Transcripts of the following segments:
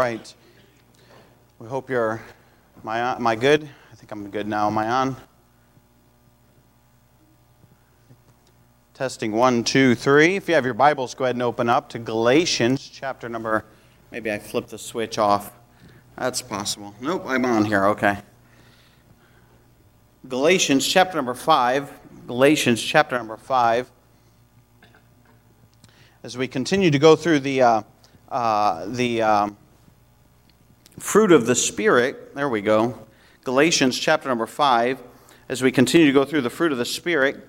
right. We hope you're. Am I, I good? I think I'm good now. Am I on? Testing one, two, three. If you have your Bibles, go ahead and open up to Galatians chapter number. Maybe I flipped the switch off. That's possible. Nope, I'm on here. Okay. Galatians chapter number five. Galatians chapter number five. As we continue to go through the uh, uh, the um, fruit of the Spirit. There we go. Galatians chapter number 5. As we continue to go through the fruit of the Spirit,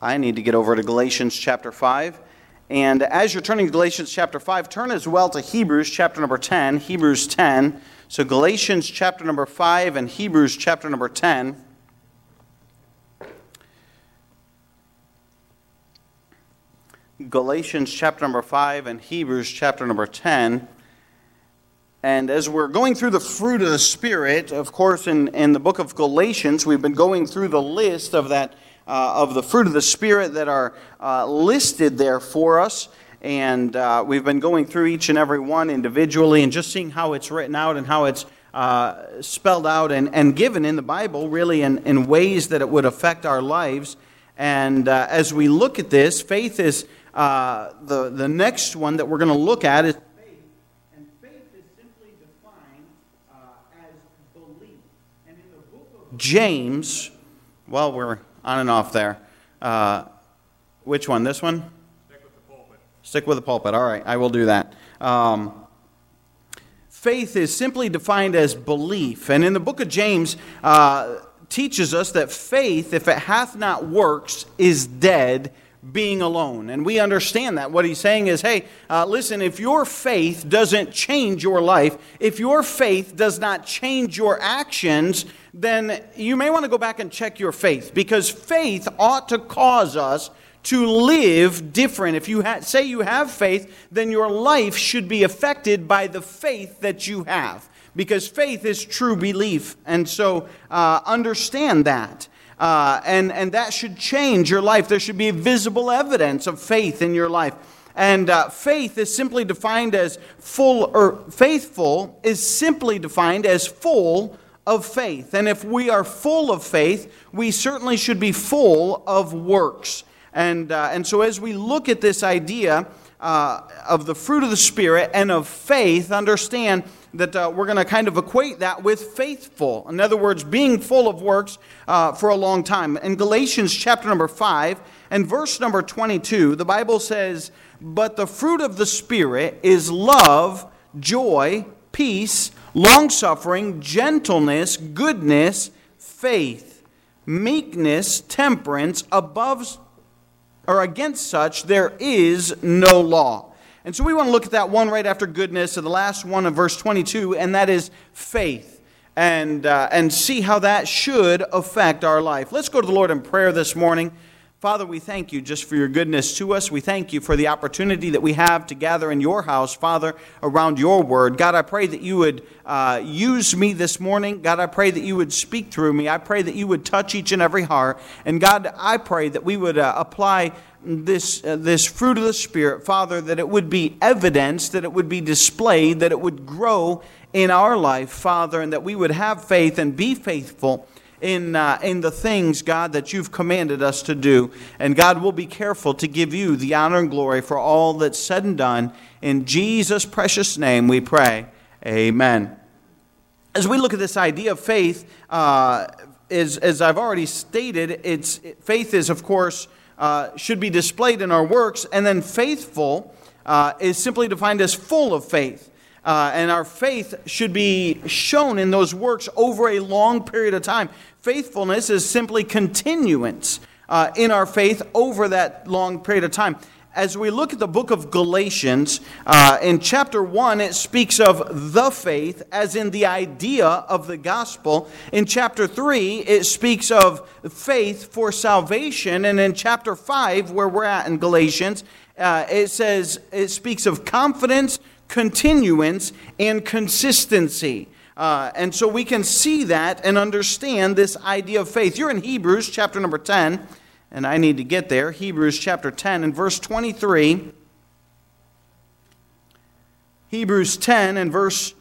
I need to get over to Galatians chapter 5. And as you're turning to Galatians chapter 5, turn as well to Hebrews chapter number 10. Hebrews 10. So Galatians chapter number 5 and Hebrews chapter number 10. Galatians chapter number 5 and Hebrews chapter number 10. And as we're going through the fruit of the Spirit, of course, in, in the book of Galatians, we've been going through the list of that uh, of the fruit of the Spirit that are uh, listed there for us. And uh, we've been going through each and every one individually and just seeing how it's written out and how it's uh, spelled out and, and given in the Bible, really, in, in ways that it would affect our lives. And uh, as we look at this, faith is uh, the, the next one that we're going to look at faith. And faith is simply defined uh, as belief. And in the book of James, well, we're on and off there. Uh, which one? This one? Stick with the pulpit. Stick with the pulpit. All right, I will do that. Um, faith is simply defined as belief. And in the book of James, uh, teaches us that faith, if it hath not works, is dead being alone. And we understand that. What he's saying is hey, uh, listen, if your faith doesn't change your life, if your faith does not change your actions, then you may want to go back and check your faith because faith ought to cause us to live different. If you ha- say you have faith, then your life should be affected by the faith that you have because faith is true belief. And so uh, understand that. Uh, and, and that should change your life. There should be visible evidence of faith in your life. And uh, faith is simply defined as full, or faithful is simply defined as full of faith. And if we are full of faith, we certainly should be full of works. And, uh, and so as we look at this idea uh, of the fruit of the Spirit and of faith, understand that uh, we're going to kind of equate that with faithful. In other words, being full of works uh, for a long time. In Galatians chapter number 5 and verse number 22, the Bible says, But the fruit of the Spirit is love, joy, peace, long suffering, gentleness, goodness, faith, meekness, temperance, above or against such there is no law. And so we want to look at that one right after goodness, and the last one of verse 22, and that is faith, and, uh, and see how that should affect our life. Let's go to the Lord in prayer this morning. Father, we thank you just for your goodness to us. We thank you for the opportunity that we have to gather in your house, Father, around your word. God, I pray that you would uh, use me this morning. God, I pray that you would speak through me. I pray that you would touch each and every heart. And God, I pray that we would uh, apply this, uh, this fruit of the Spirit, Father, that it would be evidence, that it would be displayed, that it would grow in our life, Father, and that we would have faith and be faithful in, uh, in the things, God, that you've commanded us to do. And God, will be careful to give you the honor and glory for all that's said and done. In Jesus' precious name we pray. Amen. As we look at this idea of faith, uh, is, as I've already stated, it's, faith is, of course, uh, should be displayed in our works. And then faithful uh, is simply defined as full of faith. Uh, and our faith should be shown in those works over a long period of time. Faithfulness is simply continuance uh, in our faith over that long period of time as we look at the book of Galatians, uh, in chapter 1, it speaks of the faith, as in the idea of the gospel. In chapter 3, it speaks of faith for salvation. And in chapter 5, where we're at in Galatians, uh, it says, it speaks of confidence, continuance, and consistency. Uh, and so we can see that and understand this idea of faith. You're in Hebrews chapter number 10 and I need to get there. Hebrews chapter 10 and verse 23. Hebrews 10 and verse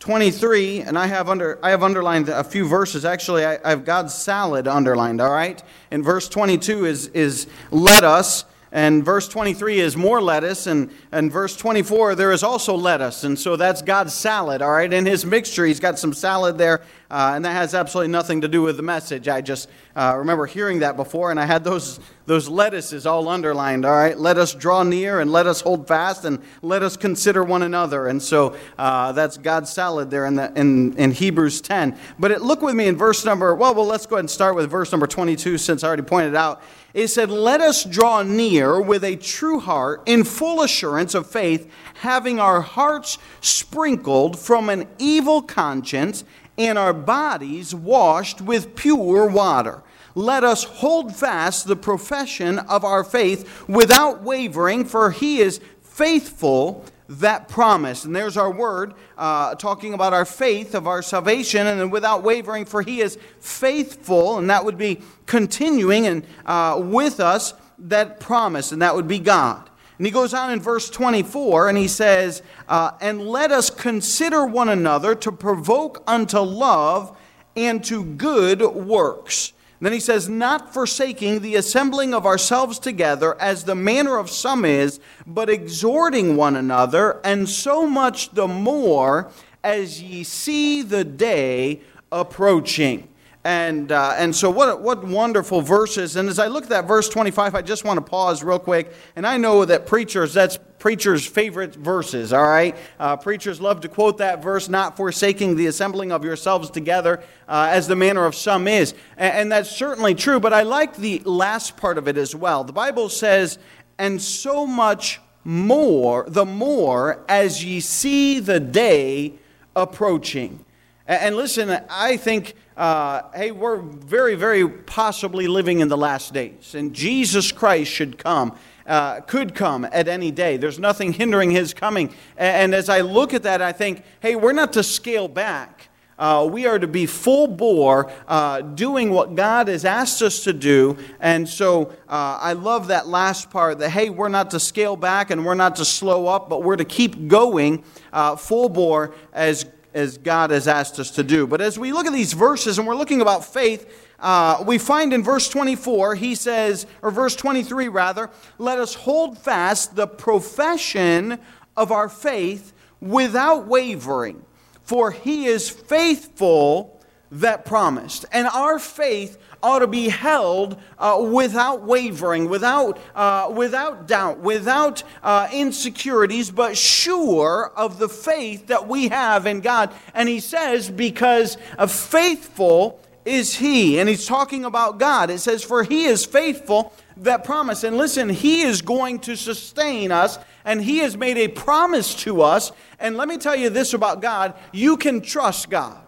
23, and I have, under, I have underlined a few verses. Actually, I, I have God's salad underlined, all right? And verse 22 is, is let us, and verse 23 is more lettuce, and, and verse 24, there is also lettuce. And so that's God's salad, all right? In his mixture, he's got some salad there, uh, and that has absolutely nothing to do with the message. I just uh, remember hearing that before, and I had those, those lettuces all underlined, all right? Let us draw near and let us hold fast and let us consider one another. And so uh, that's God's salad there in, the, in, in Hebrews 10. But it, look with me in verse number, well, well, let's go ahead and start with verse number 22 since I already pointed out. It said, Let us draw near with a true heart in full assurance of faith, having our hearts sprinkled from an evil conscience and our bodies washed with pure water. Let us hold fast the profession of our faith without wavering, for he is faithful that promise. And there's our word uh, talking about our faith of our salvation, and then without wavering, for he is faithful, and that would be continuing and uh, with us that promise, and that would be God. And he goes on in verse 24 and he says, uh, And let us consider one another to provoke unto love and to good works. And then he says, Not forsaking the assembling of ourselves together, as the manner of some is, but exhorting one another, and so much the more as ye see the day approaching. And, uh, and so, what, what wonderful verses. And as I look at that verse 25, I just want to pause real quick. And I know that preachers, that's preachers' favorite verses, all right? Uh, preachers love to quote that verse, not forsaking the assembling of yourselves together uh, as the manner of some is. And, and that's certainly true, but I like the last part of it as well. The Bible says, and so much more, the more as ye see the day approaching. And listen, I think, uh, hey, we're very, very possibly living in the last days, and Jesus Christ should come. Uh, could come at any day. There's nothing hindering his coming. And as I look at that, I think, hey, we're not to scale back. Uh, we are to be full bore, uh, doing what God has asked us to do. And so uh, I love that last part that, hey, we're not to scale back and we're not to slow up, but we're to keep going uh, full bore as as God has asked us to do. But as we look at these verses and we're looking about faith, uh, we find in verse 24, he says, or verse 23 rather, let us hold fast the profession of our faith without wavering, for he is faithful that promised. And our faith ought to be held uh, without wavering, without, uh, without doubt, without uh, insecurities, but sure of the faith that we have in God. And he says, because a faithful is he. And he's talking about God. It says, For he is faithful that promise. And listen, he is going to sustain us, and he has made a promise to us. And let me tell you this about God you can trust God.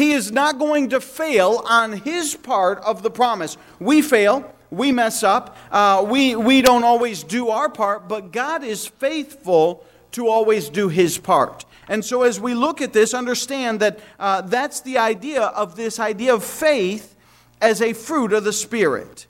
He is not going to fail on his part of the promise. We fail, we mess up, uh, we, we don't always do our part, but God is faithful to always do his part. And so, as we look at this, understand that uh, that's the idea of this idea of faith as a fruit of the Spirit.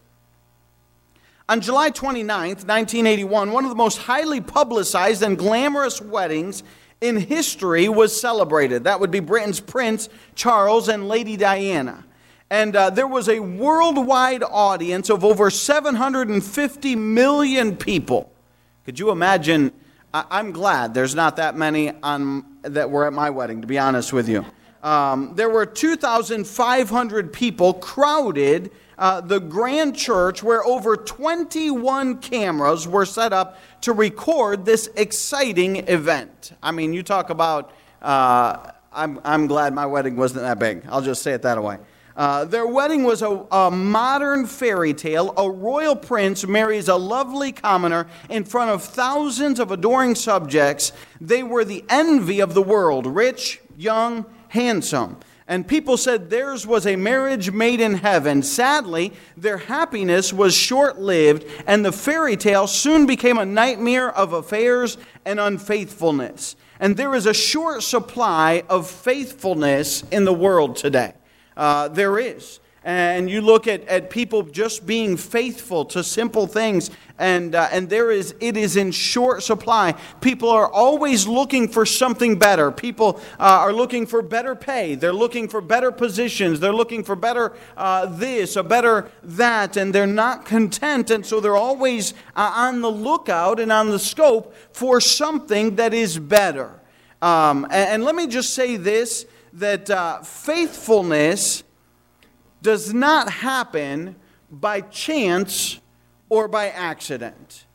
On July 29th, 1981, one of the most highly publicized and glamorous weddings in history was celebrated. That would be Britain's Prince Charles and Lady Diana. And uh, there was a worldwide audience of over 750 million people. Could you imagine? I- am glad there's not that many on, that were at my wedding, to be honest with you. Um, there were 2,500 people crowded uh, the grand church where over 21 cameras were set up to record this exciting event. I mean, you talk about, uh, I'm, I'm glad my wedding wasn't that big. I'll just say it that way. Uh, their wedding was a, a, modern fairy tale. A royal prince marries a lovely commoner in front of thousands of adoring subjects. They were the envy of the world rich, young, handsome and people said theirs was a marriage made in heaven. Sadly, their happiness was short lived, and the fairy tale soon became a nightmare of affairs and unfaithfulness. And there is a short supply of faithfulness in the world today. Uh, there is. And you look at, at people just being faithful to simple things and, uh, and there is, it is in short supply. People are always looking for something better. People uh, are looking for better pay. They're looking for better positions. They're looking for better uh, this or better that and they're not content and so they're always uh, on the lookout and on the scope for something that is better. Um, and, and, let me just say this that uh, faithfulness does not happen by chance or by accident.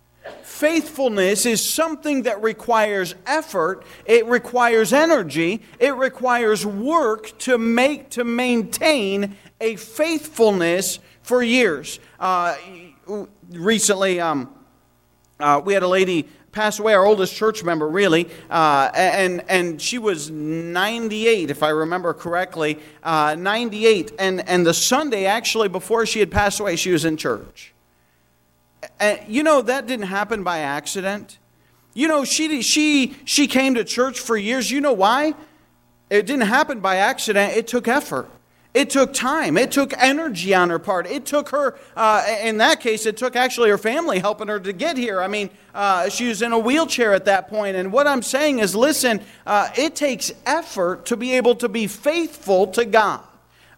Faithfulness is something that requires effort, it requires energy, it requires work to make to maintain a faithfulness for years. Uh, recently, um, uh, we had a lady passed away, our oldest church member, really, uh, and, and she was 98, if I remember correctly, uh, 98. And, and the Sunday, actually, before she had passed away, she was in church. And you know, that didn't happen by accident. You know, she, she, she came to church for years. You know why? It didn't happen by accident, it took effort. It took time. It took energy on her part. It took her, uh, in that case, it took actually her family helping her to get here. I mean, uh, she was in a wheelchair at that point. And what I'm saying is listen, uh, it takes effort to be able to be faithful to God.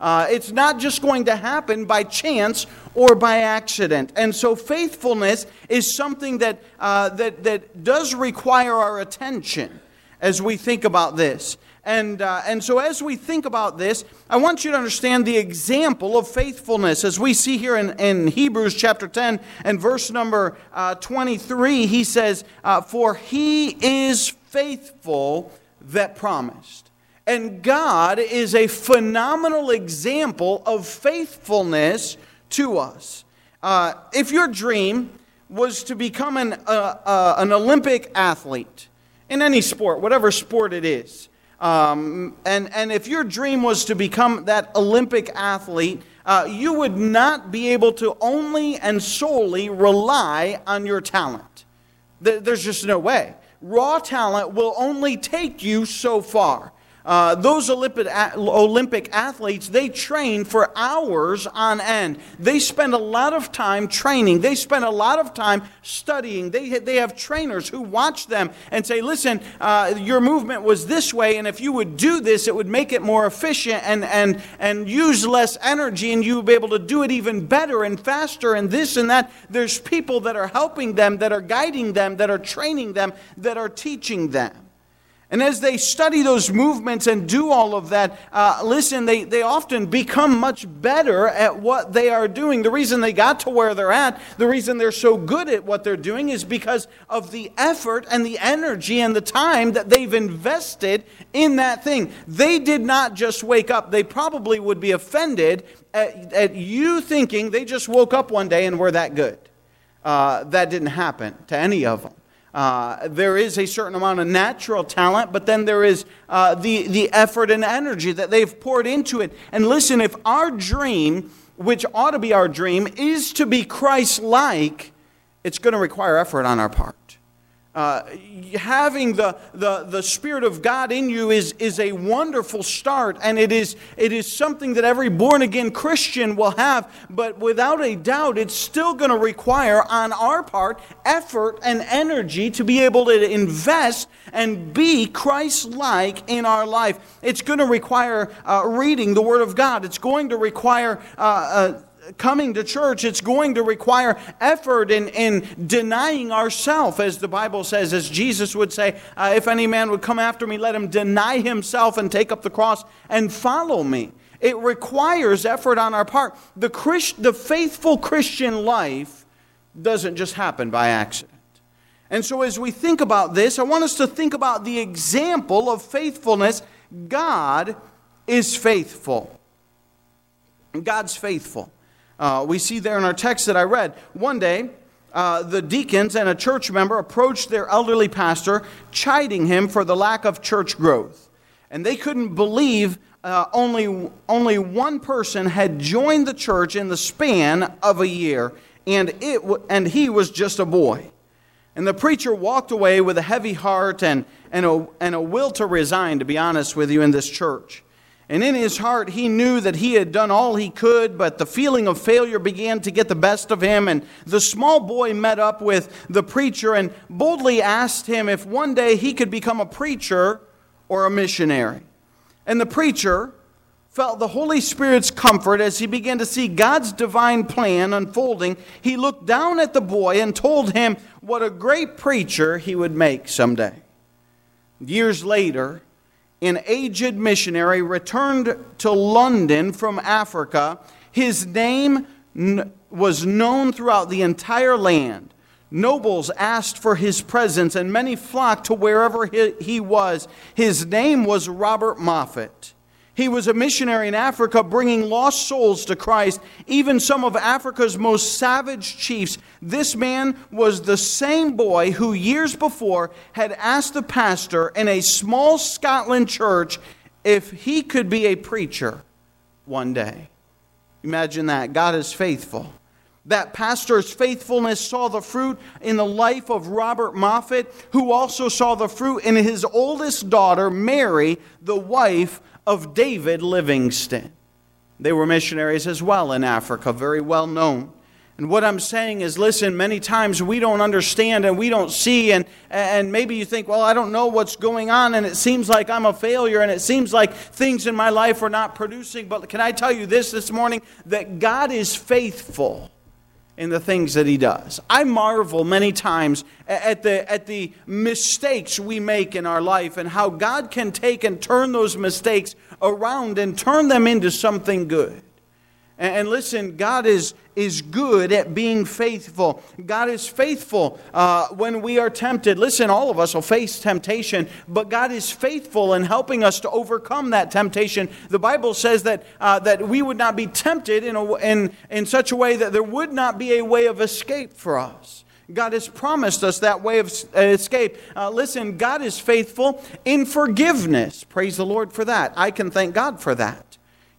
Uh, it's not just going to happen by chance or by accident. And so faithfulness is something that, uh, that, that does require our attention as we think about this. And, uh, and so, as we think about this, I want you to understand the example of faithfulness. As we see here in, in Hebrews chapter 10 and verse number uh, 23, he says, uh, For he is faithful that promised. And God is a phenomenal example of faithfulness to us. Uh, if your dream was to become an, uh, uh, an Olympic athlete in any sport, whatever sport it is, um, and, and if your dream was to become that Olympic athlete, uh, you would not be able to only and solely rely on your talent. There's just no way. Raw talent will only take you so far. Uh, those Olympic, Olympic athletes, they train for hours on end. They spend a lot of time training. They spend a lot of time studying. They, they have trainers who watch them and say, listen, uh, your movement was this way, and if you would do this, it would make it more efficient and, and, and use less energy, and you would be able to do it even better and faster, and this and that. There's people that are helping them, that are guiding them, that are training them, that are teaching them. And as they study those movements and do all of that, uh, listen, they, they often become much better at what they are doing. The reason they got to where they're at, the reason they're so good at what they're doing is because of the effort and the energy and the time that they've invested in that thing. They did not just wake up, they probably would be offended at, at you thinking they just woke up one day and were that good. Uh, that didn't happen to any of them. Uh, there is a certain amount of natural talent, but then there is uh, the, the effort and energy that they've poured into it. And listen, if our dream, which ought to be our dream, is to be Christ like, it's going to require effort on our part. Uh, having the, the, the Spirit of God in you is, is a wonderful start, and it is, it is something that every born again Christian will have. But without a doubt, it's still going to require, on our part, effort and energy to be able to invest and be Christ like in our life. It's going to require uh, reading the Word of God, it's going to require uh, uh coming to church, it's going to require effort in, in denying ourselves, as the Bible says, as Jesus would say, uh, If any man would come after me, let him deny himself and take up the cross and follow me. It requires effort on our part. The, Christ, the faithful Christian life doesn't just happen by accident. And so, as we think about this, I want us to think about the example of faithfulness. God is faithful. God's faithful. Uh, we see there in our text that I read. One day, uh, the deacons and a church member approached their elderly pastor, chiding him for the lack of church growth. And they couldn't believe uh, only, only one person had joined the church in the span of a year, and, it w- and he was just a boy. And the preacher walked away with a heavy heart and, and, a, and a will to resign, to be honest with you, in this church. And in his heart, he knew that he had done all he could, but the feeling of failure began to get the best of him. And the small boy met up with the preacher and boldly asked him if one day he could become a preacher or a missionary. And the preacher felt the Holy Spirit's comfort as he began to see God's divine plan unfolding. He looked down at the boy and told him what a great preacher he would make someday. Years later, an aged missionary returned to London from Africa. His name was known throughout the entire land. Nobles asked for his presence, and many flocked to wherever he was. His name was Robert Moffat. He was a missionary in Africa bringing lost souls to Christ, even some of Africa's most savage chiefs. This man was the same boy who years before had asked the pastor in a small Scotland church if he could be a preacher one day. Imagine that. God is faithful. That pastor's faithfulness saw the fruit in the life of Robert Moffat, who also saw the fruit in his oldest daughter, Mary, the wife of David Livingstone. They were missionaries as well in Africa, very well known. And what I'm saying is, listen, many times we don't understand and we don't see, and, and maybe you think, well, I don't know what's going on, and it seems like I'm a failure, and it seems like things in my life are not producing. But can I tell you this this morning? That God is faithful in the things that he does. I marvel many times at the, at the mistakes we make in our life and how God can take and turn those mistakes around and turn them into something good. And listen, God is, is good at being faithful. God is faithful uh, when we are tempted. Listen, all of us will face temptation, but God is faithful in helping us to overcome that temptation. The Bible says that, uh, that we would not be tempted in, a, in, in such a way that there would not be a way of escape for us. God has promised us that way of uh, escape. Uh, listen, God is faithful in forgiveness. Praise the Lord for that. I can thank God for that.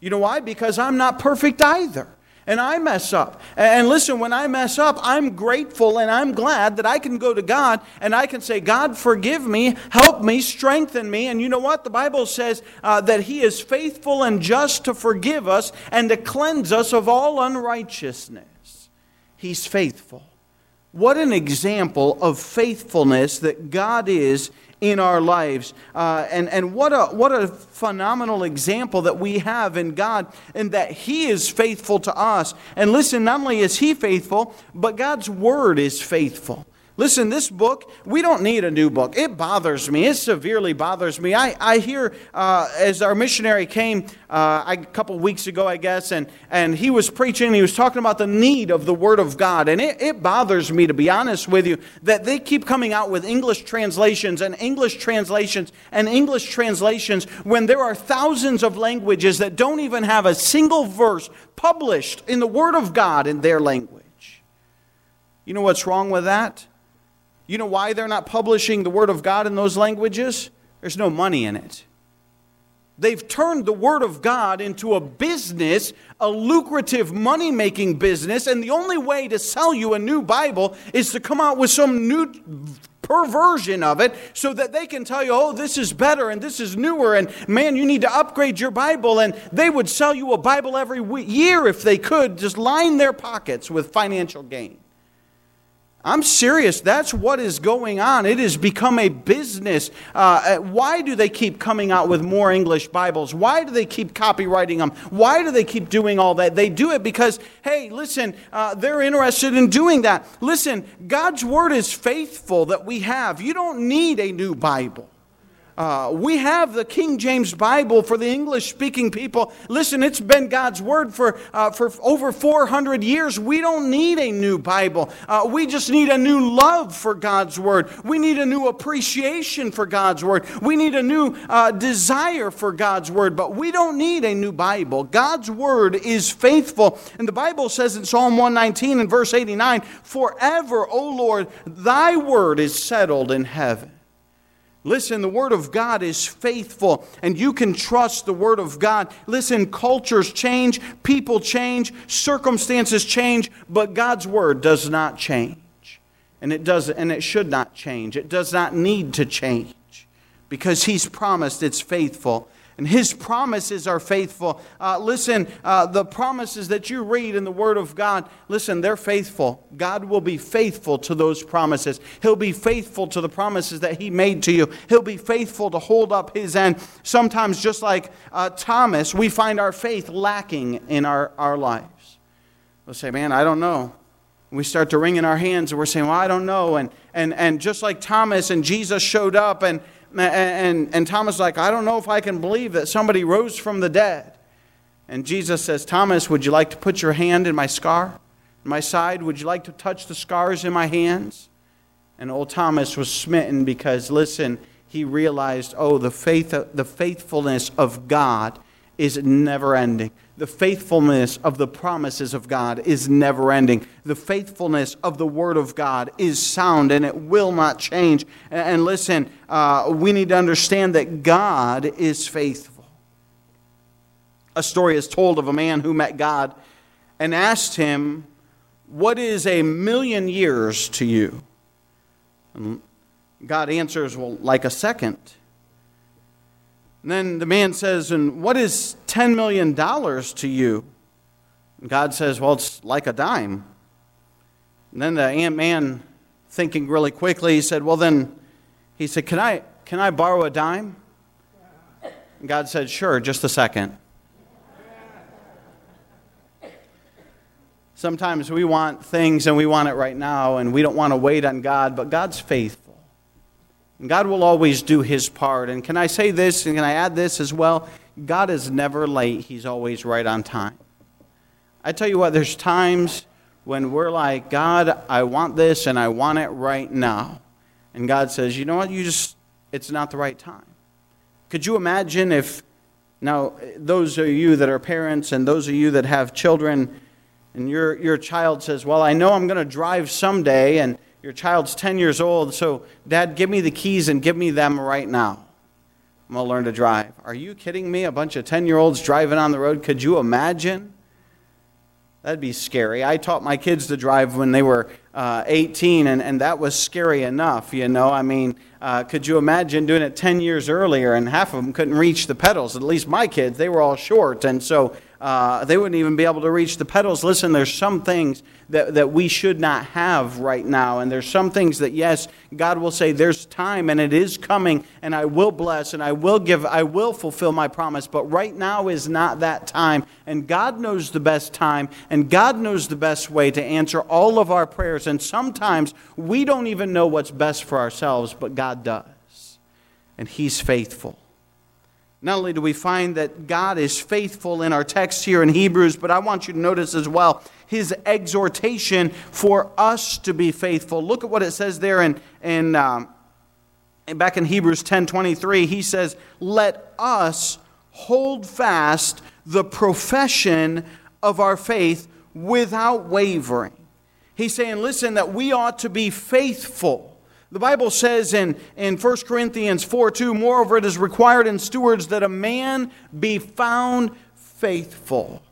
You know why? Because I'm not perfect either. And I mess up. And listen, when I mess up, I'm grateful and I'm glad that I can go to God and I can say, God, forgive me, help me, strengthen me. And you know what? The Bible says uh, that He is faithful and just to forgive us and to cleanse us of all unrighteousness. He's faithful. What an example of faithfulness that God is in our lives. Uh, and and what, a, what a phenomenal example that we have in God, and that He is faithful to us. And listen, not only is He faithful, but God's Word is faithful. Listen, this book, we don't need a new book. It bothers me. It severely bothers me. I, I hear, uh, as our missionary came uh, a couple weeks ago, I guess, and, and he was preaching, he was talking about the need of the Word of God. And it, it bothers me, to be honest with you, that they keep coming out with English translations and English translations and English translations when there are thousands of languages that don't even have a single verse published in the Word of God in their language. You know what's wrong with that? You know why they're not publishing the Word of God in those languages? There's no money in it. They've turned the Word of God into a business, a lucrative money making business, and the only way to sell you a new Bible is to come out with some new perversion of it so that they can tell you, oh, this is better and this is newer, and man, you need to upgrade your Bible. And they would sell you a Bible every year if they could, just line their pockets with financial gain. I'm serious. That's what is going on. It has become a business. Uh, uh, why do they keep coming out with more English Bibles? Why do they keep copyrighting them? Why do they keep doing all that? They do it because, hey, listen, uh, they're interested in doing that. Listen, God's Word is faithful that we have. You don't need a new Bible. Uh, we have the King James Bible for the English speaking people. Listen, it's been God's Word for, uh, for over 400 years. We don't need a new Bible. Uh, we just need a new love for God's Word. We need a new appreciation for God's Word. We need a new uh, desire for God's Word, but we don't need a new Bible. God's Word is faithful. And the Bible says in Psalm 119 and verse 89 Forever, O Lord, thy word is settled in heaven. Listen, the Word of God is faithful, and you can trust the Word of God. Listen, cultures change, people change, circumstances change, but God's Word does not change. And it does and it should not change. It does not need to change because He's promised it's faithful. And his promises are faithful. Uh, listen, uh, the promises that you read in the Word of God, listen, they're faithful. God will be faithful to those promises. He'll be faithful to the promises that he made to you. He'll be faithful to hold up his end. Sometimes, just like uh, Thomas, we find our faith lacking in our, our lives. We'll say, man, I don't know. We start to wring in our hands and we're saying, well, I don't know. And, and, and just like Thomas and Jesus showed up and and, and Thomas like, I don't know if I can believe that somebody rose from the dead. And Jesus says, Thomas, would you like to put your hand in my scar, my side? Would you like to touch the scars in my hands? And old Thomas was smitten because, listen, he realized, oh, the, faith, the faithfulness of God is never ending. The faithfulness of the promises of God is never ending. The faithfulness of the Word of God is sound and it will not change. And listen, uh, we need to understand that God is faithful. A story is told of a man who met God and asked him, What is a million years to you? And God answers, Well, like a second. And then the man says, And what is $10 million to you? And God says, Well, it's like a dime. And then the ant man, thinking really quickly, he said, Well, then, he said, Can I, can I borrow a dime? And God said, Sure, just a second. Sometimes we want things and we want it right now, and we don't want to wait on God, but God's faithful. God will always do his part. And can I say this and can I add this as well? God is never late, he's always right on time. I tell you what, there's times when we're like, God, I want this and I want it right now. And God says, you know what, you just, it's not the right time. Could you imagine if, now, those of you that are parents and those of you that have children, and your, your child says, Well, I know I'm going to drive someday, and your child's 10 years old, so dad, give me the keys and give me them right now. I'm going to learn to drive. Are you kidding me? A bunch of 10 year olds driving on the road? Could you imagine? That'd be scary. I taught my kids to drive when they were uh, 18, and, and that was scary enough, you know. I mean, uh, could you imagine doing it 10 years earlier and half of them couldn't reach the pedals? At least my kids, they were all short, and so uh, they wouldn't even be able to reach the pedals. Listen, there's some things that, that we should not have right now. And there's some things that, yes, God will say, there's time and it is coming, and I will bless and I will give, I will fulfill my promise. But right now is not that time. And God knows the best time, and God knows the best way to answer all of our prayers. And sometimes we don't even know what's best for ourselves, but God does. And He's faithful. Not only do we find that God is faithful in our text here in Hebrews, but I want you to notice as well his exhortation for us to be faithful. Look at what it says there in, in um, back in Hebrews 10 23. He says, Let us hold fast the profession of our faith without wavering. He's saying, Listen, that we ought to be faithful the Bible says in, in 1 Corinthians 4 2, moreover, it is required in stewards that a man be found faithful.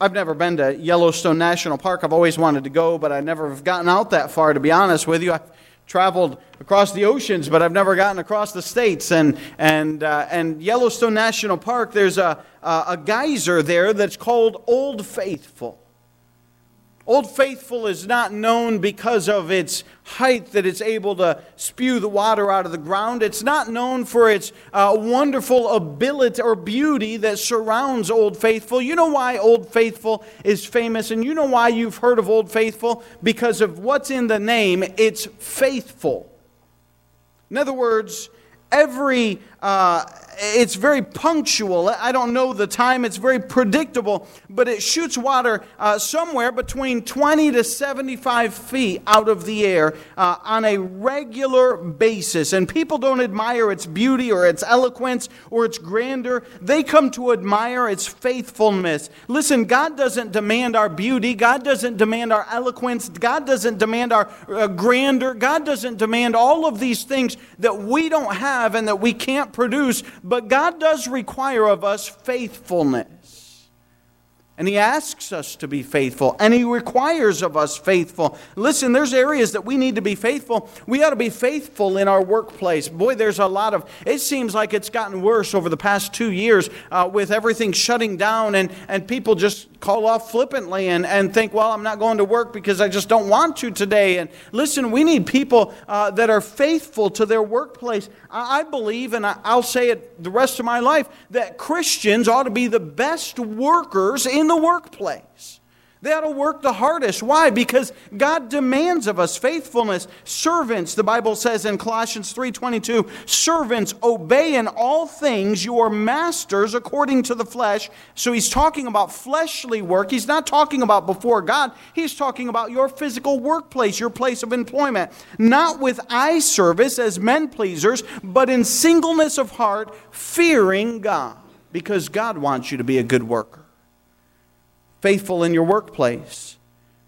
I've never been to Yellowstone National Park. I've always wanted to go, but I never have gotten out that far, to be honest with you. I've traveled across the oceans, but I've never gotten across the states. And, and, uh, and Yellowstone National Park, there's a, a, a geyser there that's called Old Faithful. Old Faithful is not known because of its height that it's able to spew the water out of the ground. It's not known for its uh, wonderful ability or beauty that surrounds Old Faithful. You know why Old Faithful is famous, and you know why you've heard of Old Faithful? Because of what's in the name, it's faithful. In other words, every uh, it's very punctual. I don't know the time. It's very predictable, but it shoots water uh, somewhere between 20 to 75 feet out of the air uh, on a regular basis. And people don't admire its beauty or its eloquence or its grandeur. They come to admire its faithfulness. Listen, God doesn't demand our beauty. God doesn't demand our eloquence. God doesn't demand our uh, grandeur. God doesn't demand all of these things that we don't have and that we can't produce, but God does require of us faithfulness. And he asks us to be faithful, and he requires of us faithful. Listen, there's areas that we need to be faithful. We ought to be faithful in our workplace. Boy, there's a lot of, it seems like it's gotten worse over the past two years uh, with everything shutting down, and, and people just call off flippantly and, and think, well, I'm not going to work because I just don't want to today. And listen, we need people uh, that are faithful to their workplace. I, I believe, and I, I'll say it the rest of my life, that Christians ought to be the best workers in the workplace. They ought to work the hardest. Why? Because God demands of us faithfulness. Servants, the Bible says in Colossians 3:22, servants obey in all things your masters according to the flesh. So he's talking about fleshly work. He's not talking about before God. He's talking about your physical workplace, your place of employment. Not with eye service as men pleasers, but in singleness of heart, fearing God, because God wants you to be a good worker faithful in your workplace,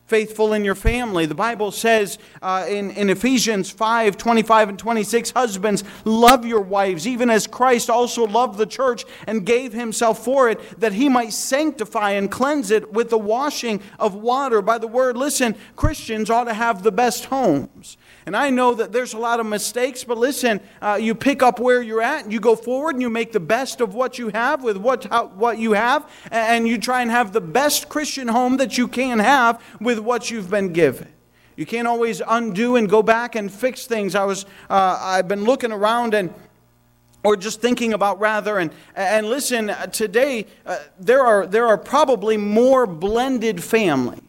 faithful in your family. The Bible says uh, in, in Ephesians 5 25 and 26, Husbands, love your wives, even as Christ also loved the church and gave himself for it, that he might sanctify and cleanse it with the washing of water by the word. Listen, Christians ought to have the best homes. And I know that there's a lot of mistakes, but listen, uh, you pick up where you're at, and you go forward, and you make the best of what you have with what, how, what you have, and you try and have the best Christian home that you can have with what you've been given. You can't always undo and go back and fix things. I was, uh, I've been looking around and or just thinking about rather and and listen today uh, there are there are probably more blended families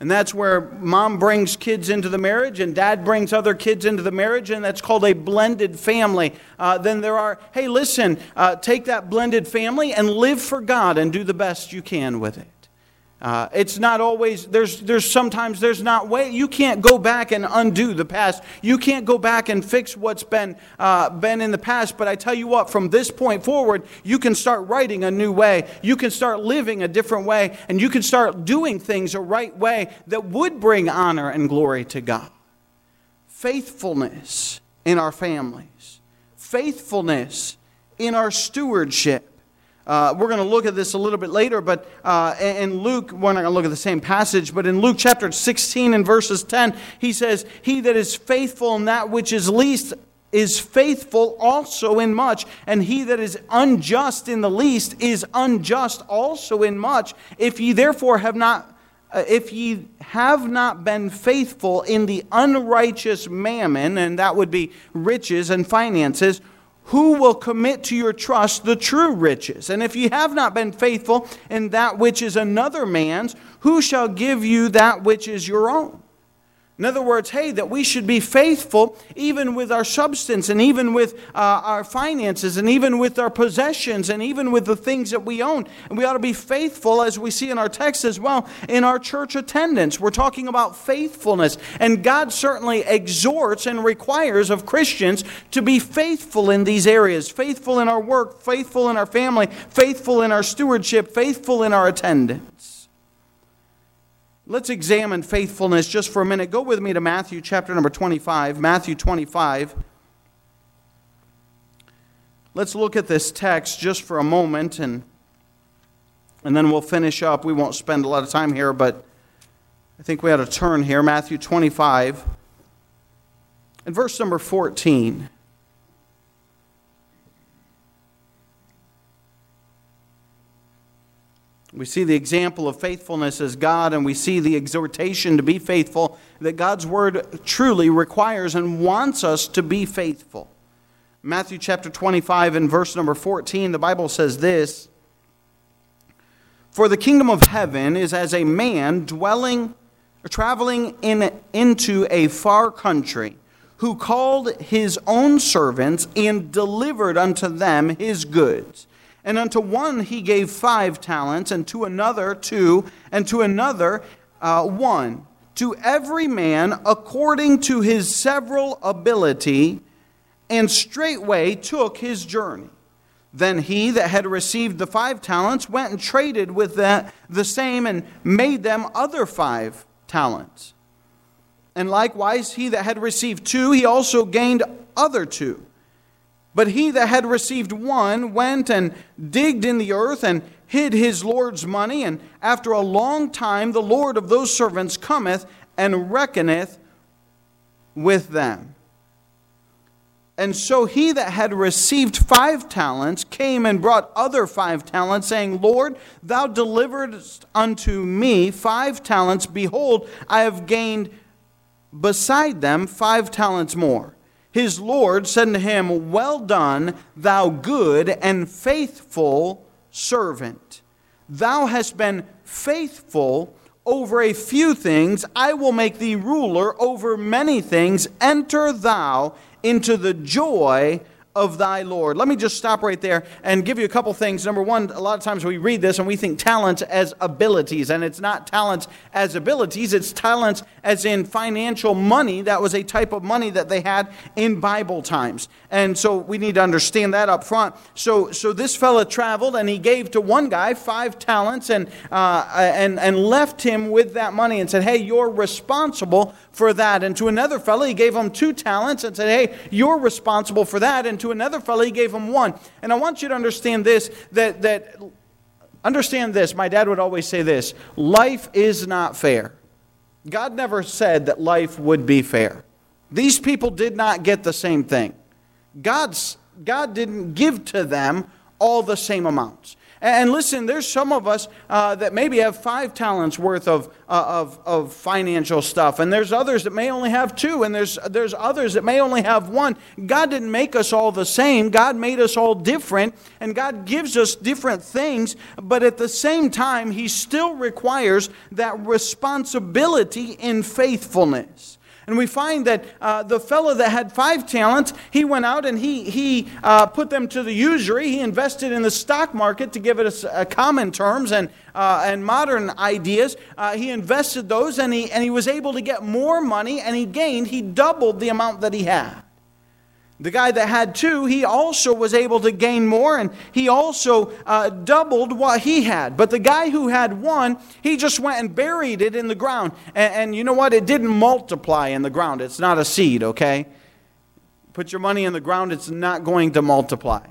and that's where mom brings kids into the marriage and dad brings other kids into the marriage, and that's called a blended family. Uh, then there are, hey, listen, uh, take that blended family and live for God and do the best you can with it. Uh, it's not always there's there's sometimes there's not way you can't go back and undo the past. You can't go back and fix what's been uh, been in the past but i tell you what from this point forward you can start writing a new way. You can start living a different way and you can start doing things a right way that would bring honor and glory to god. Faithfulness in our families. Faithfulness in our stewardship uh, we're going to look at this a little bit later, but uh, in Luke, we're not going to look at the same passage, but in Luke chapter 16 and verses 10, he says, He that is faithful in that which is least is faithful also in much, and he that is unjust in the least is unjust also in much. If ye therefore have not uh, if ye have not been faithful in the unrighteous mammon, and that would be riches and finances, who will commit to your trust the true riches? And if ye have not been faithful in that which is another man's, who shall give you that which is your own? In other words, hey, that we should be faithful even with our substance and even with uh, our finances and even with our possessions and even with the things that we own. And we ought to be faithful, as we see in our text as well, in our church attendance. We're talking about faithfulness. And God certainly exhorts and requires of Christians to be faithful in these areas faithful in our work, faithful in our family, faithful in our stewardship, faithful in our attendance. Let's examine faithfulness just for a minute. Go with me to Matthew chapter number 25. Matthew 25. Let's look at this text just for a moment and, and then we'll finish up. We won't spend a lot of time here, but I think we had a turn here. Matthew 25 and verse number 14. We see the example of faithfulness as God, and we see the exhortation to be faithful that God's word truly requires and wants us to be faithful. Matthew chapter 25 and verse number 14, the Bible says this For the kingdom of heaven is as a man dwelling or traveling in, into a far country, who called his own servants and delivered unto them his goods. And unto one he gave five talents, and to another two, and to another uh, one. To every man according to his several ability, and straightway took his journey. Then he that had received the five talents went and traded with the, the same and made them other five talents. And likewise, he that had received two, he also gained other two. But he that had received one went and digged in the earth and hid his Lord's money. And after a long time, the Lord of those servants cometh and reckoneth with them. And so he that had received five talents came and brought other five talents, saying, Lord, thou deliveredst unto me five talents. Behold, I have gained beside them five talents more. His Lord said to him, Well done, thou good and faithful servant. Thou hast been faithful over a few things. I will make thee ruler over many things. Enter thou into the joy of thy Lord. Let me just stop right there and give you a couple things. Number one, a lot of times we read this and we think talents as abilities, and it's not talents as abilities, it's talents as in financial money. That was a type of money that they had in Bible times. And so we need to understand that up front. So, so this fella traveled and he gave to one guy five talents and, uh, and, and left him with that money and said, Hey, you're responsible for that. And to another fellow, he gave him two talents and said, Hey, you're responsible for that. And to another fellow, he gave him one. And I want you to understand this that, that understand this. My dad would always say this life is not fair. God never said that life would be fair. These people did not get the same thing. God's, God didn't give to them all the same amounts. And listen, there's some of us uh, that maybe have five talents worth of, uh, of, of financial stuff, and there's others that may only have two, and there's, there's others that may only have one. God didn't make us all the same, God made us all different, and God gives us different things, but at the same time, He still requires that responsibility in faithfulness. And we find that uh, the fellow that had five talents, he went out and he, he uh, put them to the usury. He invested in the stock market to give it a, a common terms and, uh, and modern ideas. Uh, he invested those and he, and he was able to get more money and he gained, he doubled the amount that he had. The guy that had two, he also was able to gain more and he also uh, doubled what he had. But the guy who had one, he just went and buried it in the ground. And, and, you know what? It didn't multiply in the ground. It's not a seed, okay? Put your money in the ground, it's not going to multiply.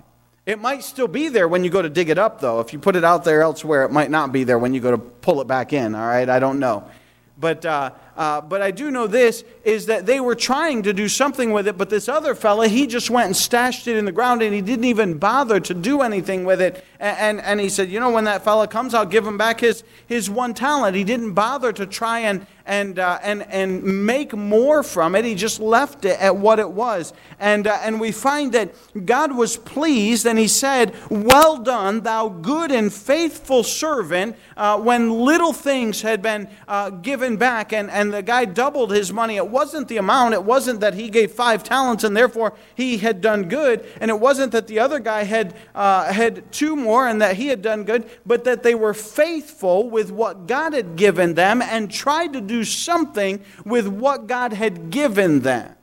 It might still be there when you go to dig it up, though. If you put it out there elsewhere, it might not be there when you go to pull it back in, all right? I don't know. But, uh, uh, but I do know this is that they were trying to do something with it, but this other fella, he just went and stashed it in the ground and he didn't even bother to do anything with it. And, and, and he said, You know, when that fella comes, I'll give him back his, his one talent. He didn't bother to try and, and, uh, and, and make more from it. He just left it at what it was. And, uh, and we find that God was pleased and he said, Well done, thou good and faithful servant, uh, when little things had been uh, given back. And, and the guy doubled his money. It wasn't the amount, it wasn't that he gave five talents and therefore he had done good. And it wasn't that the other guy had, uh, had two more and that he had done good, but that they were faithful with what God had given them and tried to do something with what God had given them.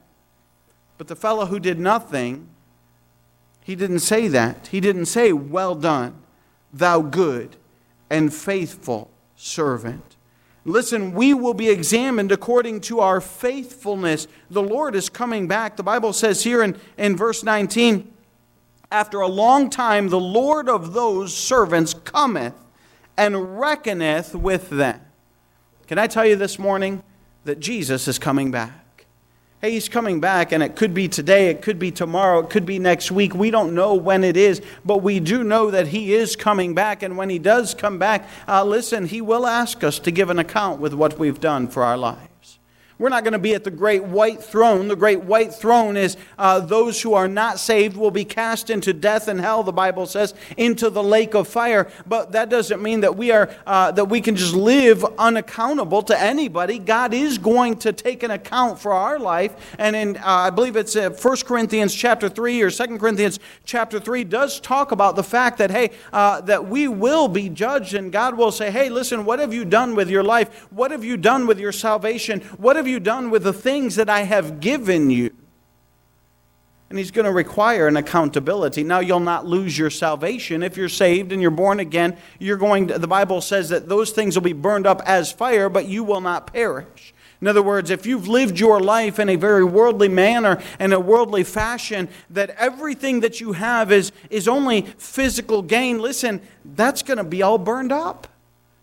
But the fellow who did nothing, he didn't say that. He didn't say, Well done, thou good and faithful servant. Listen, we will be examined according to our faithfulness. The Lord is coming back. The Bible says here in, in verse 19, after a long time, the Lord of those servants cometh and reckoneth with them. Can I tell you this morning that Jesus is coming back? Hey, he's coming back, and it could be today, it could be tomorrow, it could be next week. We don't know when it is, but we do know that he is coming back. And when he does come back, uh, listen, he will ask us to give an account with what we've done for our lives. We're not going to be at the great white throne. The great white throne is uh, those who are not saved will be cast into death and hell, the Bible says, into the lake of fire. But that doesn't mean that we, are, uh, that we can just live unaccountable to anybody. God is going to take an account for our life. And in, uh, I believe it's uh, 1 Corinthians chapter 3 or 2 Corinthians chapter 3 does talk about the fact that, hey, uh, that we will be judged and God will say, hey, listen, what have you done with your life? What have you done with your salvation? What have have you done with the things that I have given you? And he's going to require an accountability. Now, you'll not lose your salvation. If you're saved and you're born again, you're going to, the Bible says that those things will be burned up as fire, but you will not perish. In other words, if you've lived your life in a very worldly manner and a worldly fashion, that everything that you have is, is only physical gain, listen, that's going to be all burned up.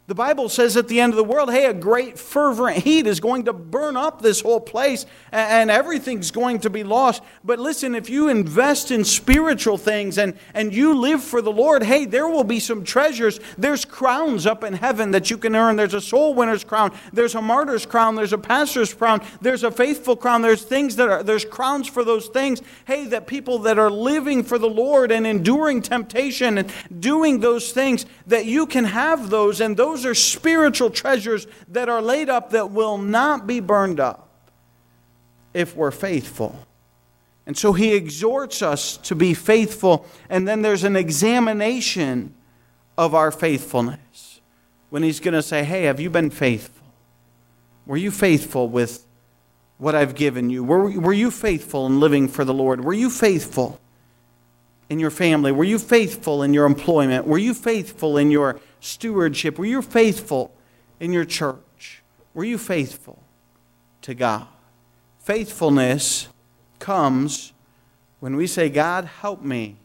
The Bible says at the end of the world, hey, a great fervent heat is going to burn up this whole place and everything's going to be lost. But listen, if you invest in spiritual things and, and you live for the Lord, hey, there will be some treasures. There's crowns up in heaven that you can earn. There's a soul winner's crown. There's a martyr's crown. There's a pastor's crown. There's a faithful crown. There's things that are, there's crowns for those things. Hey, that people that are living for the Lord and enduring temptation and doing those things, that you can have those and those those are spiritual treasures that are laid up that will not be burned up if we're faithful. And so he exhorts us to be faithful, and then there's an examination of our faithfulness. When he's going to say, Hey, have you been faithful? Were you faithful with what I've given you? Were, were you faithful in living for the Lord? Were you faithful in your family? Were you faithful in your employment? Were you faithful in your stewardship? Were you faithful in your church? Were you faithful to God? Faithfulness comes when we say, God, help me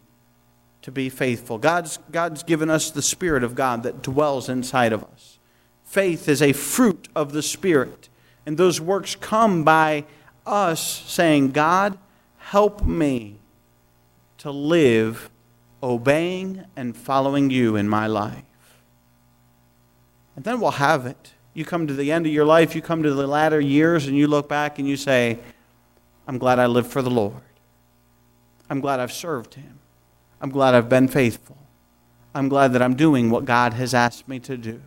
to be faithful. God's, God's given us the Spirit of God that dwells inside of us. Faith is a fruit of the Spirit. And those works come by us saying, God, help me to live obeying and following you in my life. And then we'll have it. You come to the end of your life, you come to the latter years, and you look back and you say, I'm glad I lived for the Lord. I'm glad I've served Him. I'm glad I've been faithful. I'm glad that I'm doing what God has asked me to do.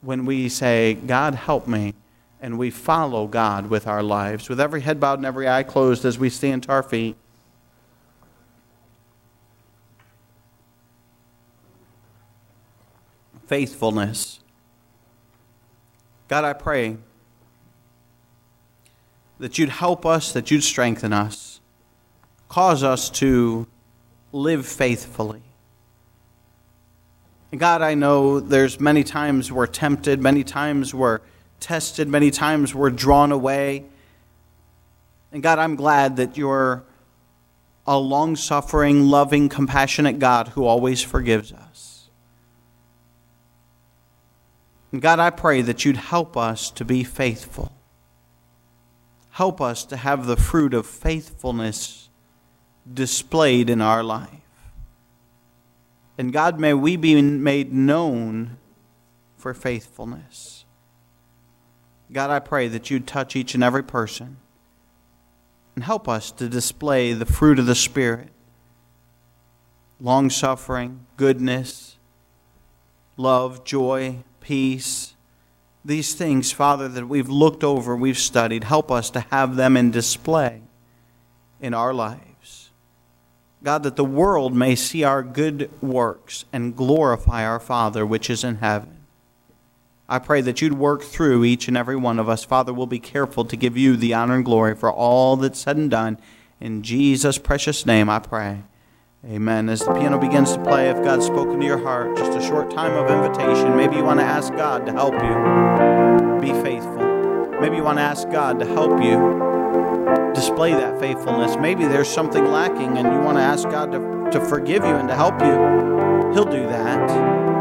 When we say, God, help me, and we follow God with our lives, with every head bowed and every eye closed as we stand to our feet. Faithfulness. God, I pray that you'd help us, that you'd strengthen us, cause us to live faithfully. And God, I know there's many times we're tempted, many times we're tested, many times we're drawn away. And God, I'm glad that you're a long suffering, loving, compassionate God who always forgives us. And God, I pray that you'd help us to be faithful. Help us to have the fruit of faithfulness displayed in our life. And God, may we be made known for faithfulness. God, I pray that you'd touch each and every person and help us to display the fruit of the Spirit long suffering, goodness, love, joy, peace. These things, Father, that we've looked over, we've studied, help us to have them in display in our lives. God, that the world may see our good works and glorify our Father which is in heaven. I pray that you'd work through each and every one of us. Father, we'll be careful to give you the honor and glory for all that's said and done. In Jesus' precious name, I pray. Amen. As the piano begins to play, if God's spoken to your heart, just a short time of invitation. Maybe you want to ask God to help you be faithful. Maybe you want to ask God to help you display that faithfulness. Maybe there's something lacking and you want to ask God to, to forgive you and to help you. He'll do that.